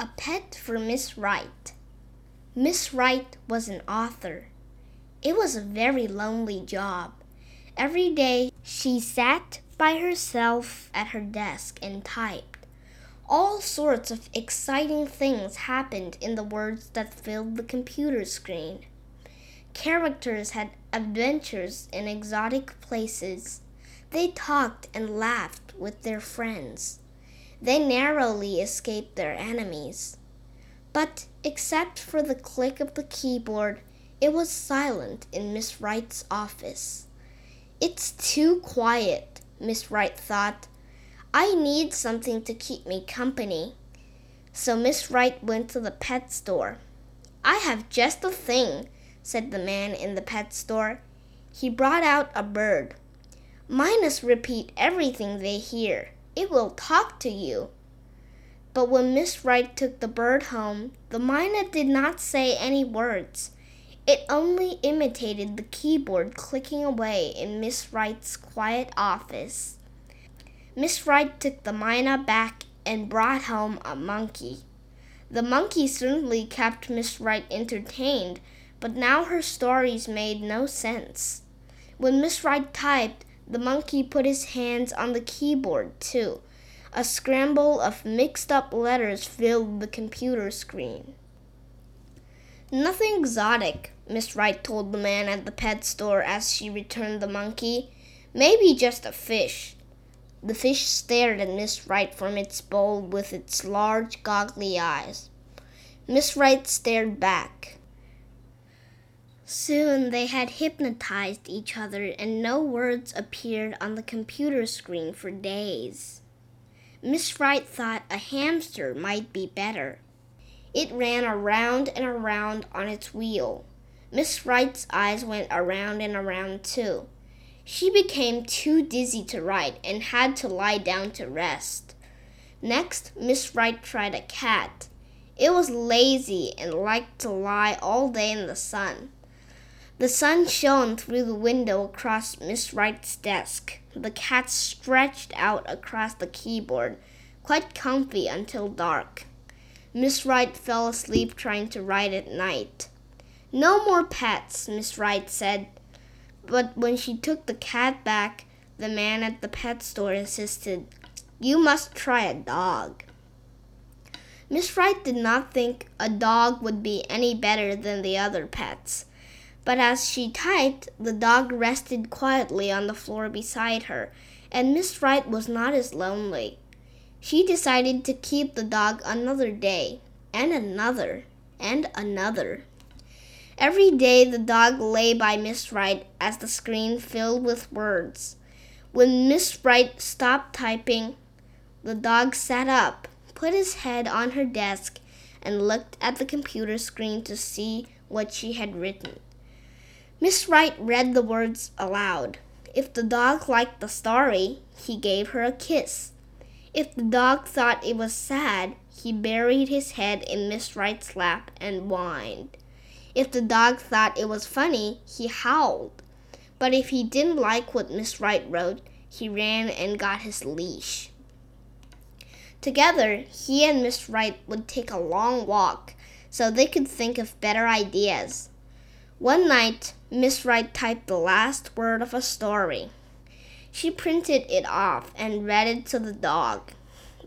A pet for Miss Wright. Miss Wright was an author. It was a very lonely job. Every day she sat by herself at her desk and typed. All sorts of exciting things happened in the words that filled the computer screen. Characters had adventures in exotic places. They talked and laughed with their friends. They narrowly escaped their enemies. But except for the click of the keyboard, it was silent in Miss Wright's office. It's too quiet, Miss Wright thought. I need something to keep me company. So Miss Wright went to the pet store. I have just the thing, said the man in the pet store. He brought out a bird. Mynahs repeat everything they hear. It will talk to you. But when Miss Wright took the bird home, the mynah did not say any words. It only imitated the keyboard clicking away in Miss Wright's quiet office. Miss Wright took the mynah back and brought home a monkey. The monkey certainly kept Miss Wright entertained, but now her stories made no sense. When Miss Wright typed, the monkey put his hands on the keyboard too. A scramble of mixed up letters filled the computer screen. Nothing exotic, Miss Wright told the man at the pet store as she returned the monkey. Maybe just a fish. The fish stared at Miss Wright from its bowl with its large, goggly eyes. Miss Wright stared back. Soon they had hypnotized each other, and no words appeared on the computer screen for days. Miss Wright thought a hamster might be better. It ran around and around on its wheel. Miss Wright's eyes went around and around too. She became too dizzy to write and had to lie down to rest. Next, Miss Wright tried a cat. It was lazy and liked to lie all day in the sun. The sun shone through the window across Miss Wright's desk. The cat stretched out across the keyboard, quite comfy until dark. Miss Wright fell asleep trying to write at night. No more pets, Miss Wright said. But when she took the cat back, the man at the pet store insisted, You must try a dog. Miss Wright did not think a dog would be any better than the other pets. But as she typed, the dog rested quietly on the floor beside her, and Miss Wright was not as lonely. She decided to keep the dog another day, and another, and another. Every day the dog lay by Miss Wright as the screen filled with words. When Miss Wright stopped typing, the dog sat up, put his head on her desk, and looked at the computer screen to see what she had written. Miss Wright read the words aloud. If the dog liked the story, he gave her a kiss. If the dog thought it was sad, he buried his head in Miss Wright's lap and whined. If the dog thought it was funny, he howled. But if he didn't like what Miss Wright wrote, he ran and got his leash. Together, he and Miss Wright would take a long walk so they could think of better ideas. One night, Miss Wright typed the last word of a story. She printed it off and read it to the dog.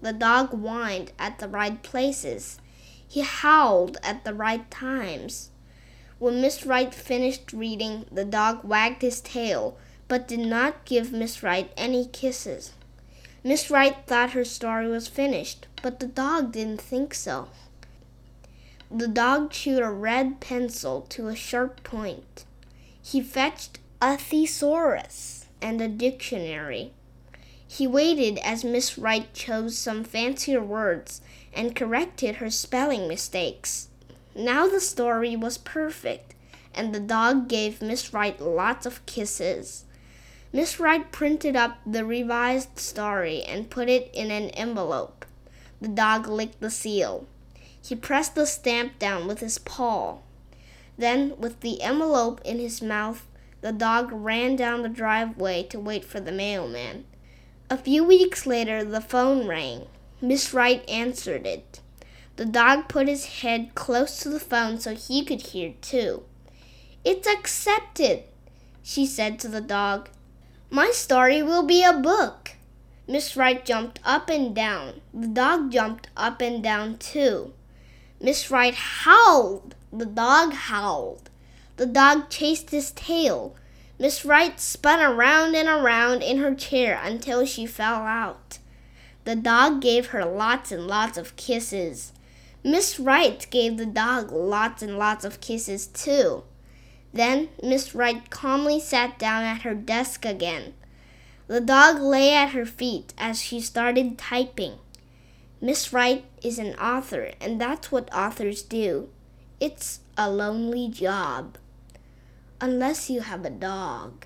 The dog whined at the right places. He howled at the right times. When Miss Wright finished reading, the dog wagged his tail, but did not give Miss Wright any kisses. Miss Wright thought her story was finished, but the dog didn't think so. The dog chewed a red pencil to a sharp point. He fetched a thesaurus and a dictionary. He waited as Miss Wright chose some fancier words and corrected her spelling mistakes. Now the story was perfect, and the dog gave Miss Wright lots of kisses. Miss Wright printed up the revised story and put it in an envelope. The dog licked the seal. He pressed the stamp down with his paw. Then, with the envelope in his mouth, the dog ran down the driveway to wait for the mailman. A few weeks later, the phone rang. Miss Wright answered it. The dog put his head close to the phone so he could hear too. It's accepted, she said to the dog. My story will be a book. Miss Wright jumped up and down. The dog jumped up and down too. Miss Wright howled. The dog howled. The dog chased his tail. Miss Wright spun around and around in her chair until she fell out. The dog gave her lots and lots of kisses. Miss Wright gave the dog lots and lots of kisses too. Then Miss Wright calmly sat down at her desk again. The dog lay at her feet as she started typing. Miss Wright is an author, and that's what authors do. It's a lonely job. Unless you have a dog.